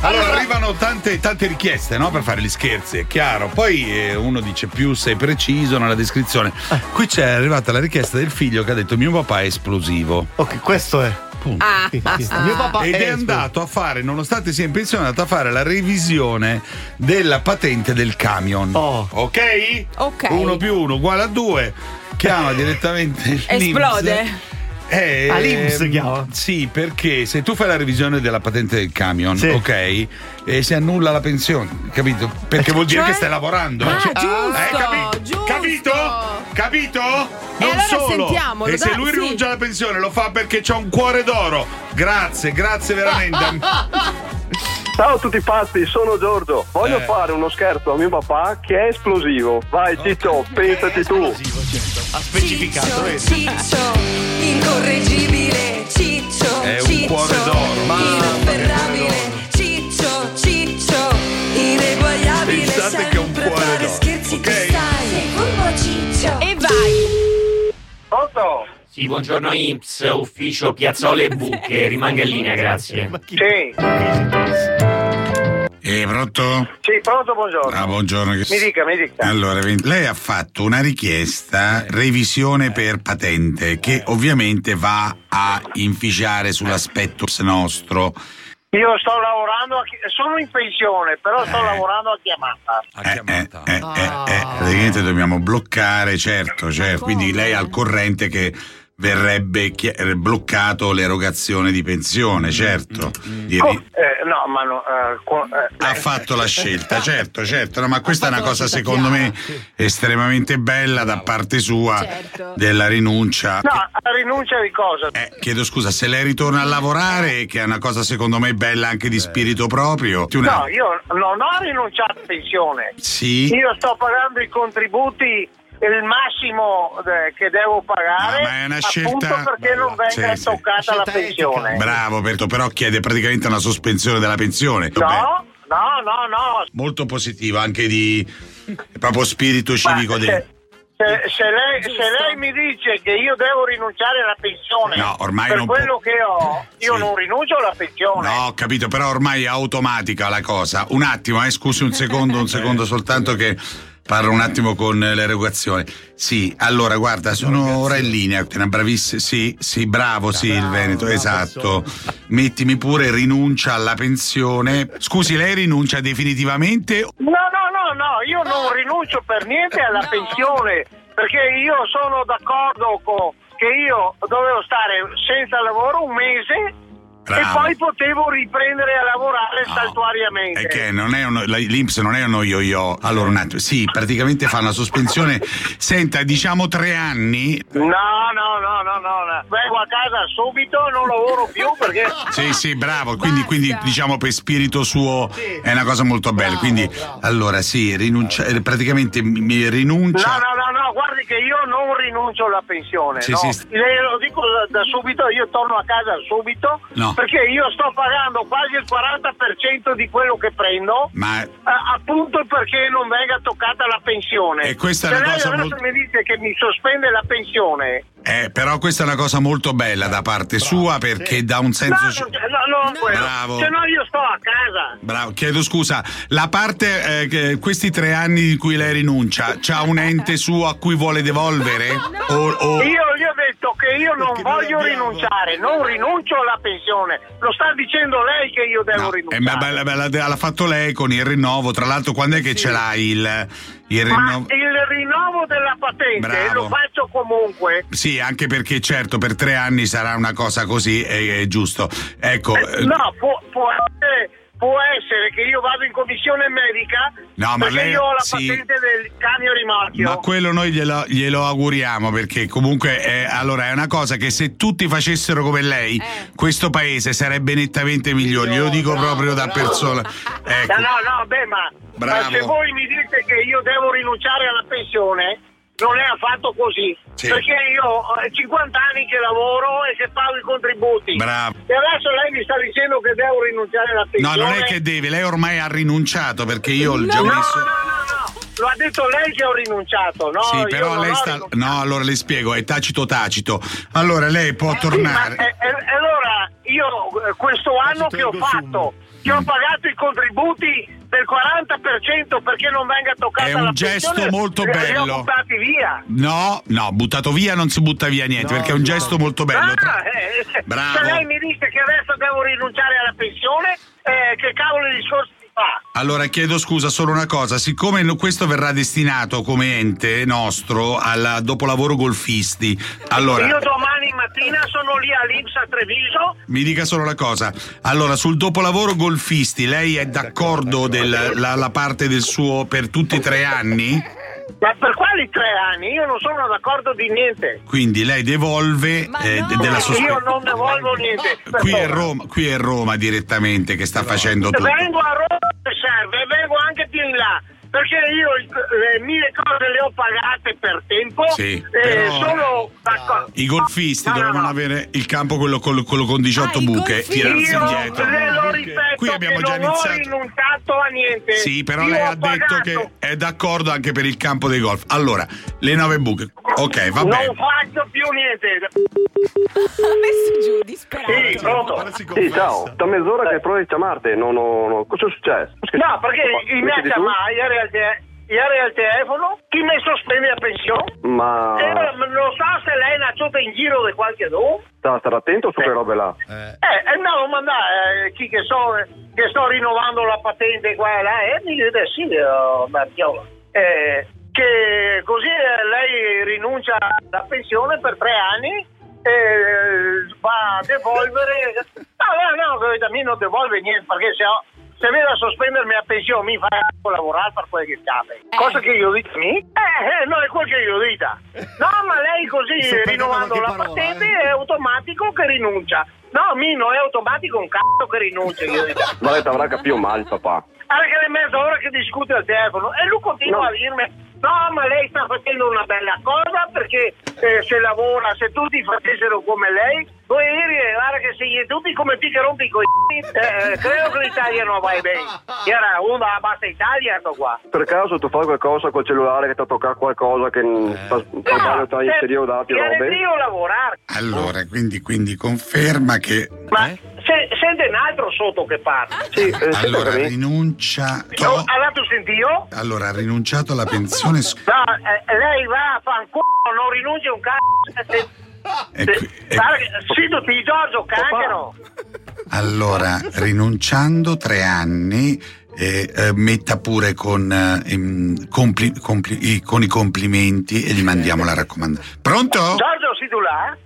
Allora, arrivano tante, tante richieste no? per fare gli scherzi, è chiaro. Poi eh, uno dice più sei preciso nella descrizione. Qui c'è arrivata la richiesta del figlio che ha detto mio papà è esplosivo. Ok, questo è. Punto. Ah, Mio papà Ed è è andato a fare, nonostante sia in pensione, è andato a fare la revisione della patente del camion. Oh. Ok? Ok. Uno più uno uguale a due. Chiama direttamente l'INPS. Esplode? Eh, Ah, l'INPS chiama? Sì, perché se tu fai la revisione della patente del camion, Sì. ok, e si annulla la pensione, capito? Perché vuol dire Cioè? che stai lavorando. Ah, Cioè- giusto, Eh, capi- giusto. Capito? Capito? Non allora solo. sentiamolo, e se dai, lui sì. rinuncia alla pensione lo fa perché c'ha un cuore d'oro. Grazie, grazie veramente. Ciao a tutti pazzi, sono Giorgio. Voglio Eh. fare uno scherzo a mio papà che è esplosivo. Vai Ciccio, pensati tu. Ha specificato, vedi? Ciccio, incorreggibile, Ciccio, È un Ciccio, cuore d'oro, mia, inafferrabile, Ciccio, Ciccio, ineguagliabile, Pensate che è un sempre cuore d'oro, scherzi ok? che stai. Secondo Ciccio. E vai. Pronto? Sì, buongiorno Imps, ufficio Piazzole e Buche, rimanga in linea, grazie. Ma chi- Sì. Eh, pronto? Sì, pronto, buongiorno. Ah, buongiorno. Mi dica, mi dica. Allora, lei ha fatto una richiesta revisione per patente che ovviamente va a inficiare sull'aspetto nostro. Io sto lavorando, a chi- sono in pensione, però sto Eh. lavorando a chiamata. Eh, eh, eh, eh, eh, praticamente dobbiamo bloccare, certo, certo. Quindi lei è al corrente che verrebbe chi- eh, bloccato l'erogazione di pensione, certo. Di- Co- eh, no, ma no, eh, co- eh, ha fatto la scelta, certo, certo, no, ma questa è una cosa secondo me estremamente bella da parte sua Certo. della rinuncia. no, la rinuncia di cosa? Eh, chiedo scusa, se lei ritorna a lavorare, che è una cosa secondo me bella anche di spirito proprio. una- No, io non ho rinunciato a pensione. Sì. Io sto pagando i contributi il massimo eh, che devo pagare No, ma è una appunto scelta- perché non venga Sì, sì. toccata la Scelta pensione. Bravo, Berto, però chiede praticamente una sospensione della pensione. Beh, No, no, no, no. molto positivo, anche di proprio spirito civico. Ma di- se, se- se lei, se lei mi dice che io devo rinunciare alla pensione No, ormai per non quello può- che ho, io Sì. non rinuncio alla pensione. No, ho capito, però ormai è automatica la cosa. Un attimo, eh, scusi un secondo, un secondo soltanto che parlo un attimo con l'erogazione. Sì, allora guarda, sono ora in linea, una bravissima. Sì, sì, bravo, sì, il Veneto, esatto. Mettimi pure rinuncia alla pensione. Scusi, lei rinuncia definitivamente? No, no, no, no, io non rinuncio per niente alla No. pensione perché io sono d'accordo con che io dovevo stare senza lavoro un mese Bravo. e poi potevo riprendere a lavorare No, saltuariamente. È che non è uno, l'Inps non è uno yo-yo. Allora, un attimo, sì, praticamente fa una sospensione. Senta, diciamo tre anni. No, no, no, no, no, vengo a casa subito, non lavoro più perché Sì, sì, bravo. Quindi, quindi, diciamo per spirito suo è una cosa molto bella. Quindi, allora, sì, rinuncia, eh, praticamente mi- rinuncia. no, no, che io non rinuncio alla pensione. Sì, no. sì. Le lo dico da, da subito, io torno a casa subito No. perché io sto pagando quasi il 40% di quello che prendo. Ma eh, appunto perché non venga toccata la pensione. E questa è Se una lei cosa adesso molto- mi dice che mi sospende la pensione. eh, però questa è una cosa molto bella da parte sua perché dà un senso. no, no, quello. Bravo. Se no io sto a casa. Bravo, chiedo scusa, la parte, eh, questi tre anni in cui lei rinuncia, c'ha un ente suo a cui vuole devolvere? O, o- Io gli ho detto che io non Perché voglio abbiamo- rinunciare, non rinuncio alla pensione. Lo sta dicendo lei che io devo No, eh, rinunciare. ma- ma- l'ha, fatto lei con il rinnovo. Tra l'altro, quando è che ce l'ha il, il Ma rinnovo? il rinnovo della patente Bravo. lo faccio comunque. Sì, anche perché certo per tre anni sarà una cosa così, è, è giusto. Ecco, eh, No, può, può essere, può essere che io vado in commissione medica No, ma perché lei- io ho la sì. patente del cambio rimorchio. ma quello noi glielo, glielo auguriamo perché comunque è, allora è una cosa che se tutti facessero come lei, Eh. questo paese sarebbe nettamente migliore. Io lo dico proprio da persona. Ecco. No, no, no, beh, ma, ma Bravo. se voi mi dite che io devo rinunciare alla pensione, non è affatto così. Sì. Perché io ho 50 anni che lavoro e che pago i contributi. Bravo. E adesso lei mi sta dicendo che devo rinunciare alla No, pensione. non è che deve, lei ormai ha rinunciato perché io ho già No, no, messo. no, no. Lo ha detto lei che ho rinunciato, no? Sì, però lei sta. No, allora le spiego, è tacito tacito. Allora lei può Sì, ma, tornare. eh, eh, allora io eh, questo anno che ho fatto, Ti ho pagato i contributi del 40% perché non venga toccata È un gesto molto bello. buttati via. No, no, buttato via non si butta via niente, perché è un gesto molto bello. Ah, Tra- eh, se- Bravo. Se lei mi dice che adesso devo rinunciare alla pensione, eh, che cavolo di fa? Allora chiedo scusa solo una cosa, siccome no- questo verrà destinato come ente nostro al dopolavoro golfisti, allora Io domani mattina sono lì all'Inps a Treviso. mi dica solo una cosa, allora sul dopolavoro golfisti lei è d'accordo della la, la parte del suo per tutti e tre anni? Ma per quali tre anni? Io non sono d'accordo di niente. Quindi lei devolve eh, no! della Io sospensione. non devolvo niente. Qui è. Roma, qui è Roma direttamente che sta facendo tutto. Vengo a Roma se serve, vengo anche più in là. Perché io le mille cose le ho pagate per tempo. Sì, e sono d'accordo. I golfisti No, no, dovevano no. avere il campo quello, quello- quello con 18 Ah, buche, tirarsi Io indietro. le lo ripeto Qui abbiamo già non iniziato. ho rinunciato a niente. Sì, però Io lei ha detto pagato. che è d'accordo anche per il campo dei golf. Allora, le nove buche. Ok, va bene. Non faccio più niente. Ha messo giù, pronto. Sì, ciao, da mezz'ora che provo a chiamarti, non ho... non- Cosa è successo? No, perché mi ha chiamato ieri al, ieri al telefono, chi mi sospende la pensione? Ma E io non so se lei è ciota in giro di qualche dono. sta stare attento su quelle robe là. Eh, eh, no, ma dai, eh, chi che so, eh, che sto rinnovando la patente qua e là, e mi dice sì, oh, Marchiola, eh, che così eh, lei rinuncia alla pensione per tre anni e va a devolvere. No, no, no, che a me non devolve niente, perché se, ho, se viene a sospendermi la pensione mi fa lavorare per quel che scappa. Cosa che io dico a me? Eh, eh, no, è quel che io dico. No, ma lei così rinnovando la parola, patente eh. è automatico che rinuncia. No, Mino, è automatico un cazzo che rinuncia. Io dico. Ma lei ti avrà capito male, papà. Allora che è mezz'ora che discute al telefono e lui continua No. a dirmi no ma lei sta facendo una bella cosa perché eh, se lavora se tutti facessero come lei voi ieri guarda che se gli tutti come ti che rompi i coglioni eh, credo che l'Italia non va bene era una basta Italia sto qua Per caso tu fai qualcosa col cellulare che ti ha toccato qualcosa che Eh. sta sbagliando tra inserire dati robe? io lavorare Allora, quindi, quindi conferma che ma Eh? Se, sente un altro sotto che parla Sì, eh, allora rinuncia oh, ha dato sentito? allora ha rinunciato alla pensione No, eh, lei va a fanculo, non rinuncia un cazzo. Se- e e- che- Sì, tutti i Giorgio, cancano. allora rinunciando tre anni eh, eh, metta pure con, eh, compli- compli- i- con i complimenti e gli mandiamo la raccomandazione pronto? Giorgio, sei tu là?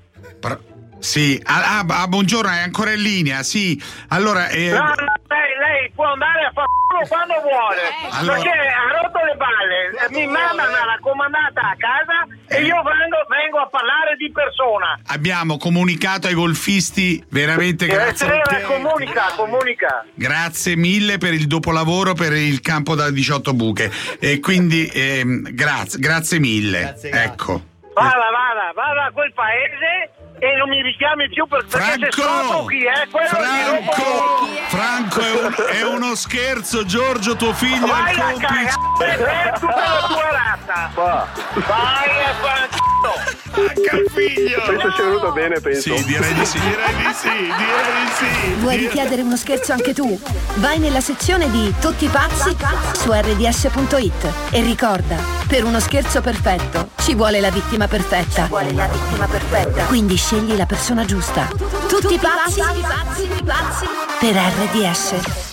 Pro- sì ah, ah, ah, buongiorno è ancora in linea sì allora eh, No, no, lei, lei può andare a fanculo quando vuole. Allora- Perché ha rotto le balle. Eh, Mi manda una raccomandata a casa e io vengo, vengo a parlare di persona. abbiamo comunicato ai golfisti veramente Eh, grazie te. comunica, comunica. Grazie mille per il dopolavoro per il campo da 18 buche. E quindi ehm, grazie, grazie mille. Grazie, grazie. ecco. Vada, vada, vada a quel paese e non mi richiami più per, perché Franco! chi è, quello mi rompo Franco! È? È, è uno scherzo, Giorgio, tuo figlio è Vai il a complice. cagare per tutta la tua razza! Vai a! Manca il figlio. Penso sia venuto bene, penso. Sì, direi di sì. Direi di sì, direi di sì. Vuoi richiedere uno scherzo anche tu? Vai nella sezione di Tutti pazzi su rds.it e ricorda, per uno scherzo perfetto ci vuole la vittima perfetta. vuole la vittima perfetta. Quindi scegli la persona giusta. Tutti pazzi per RDS.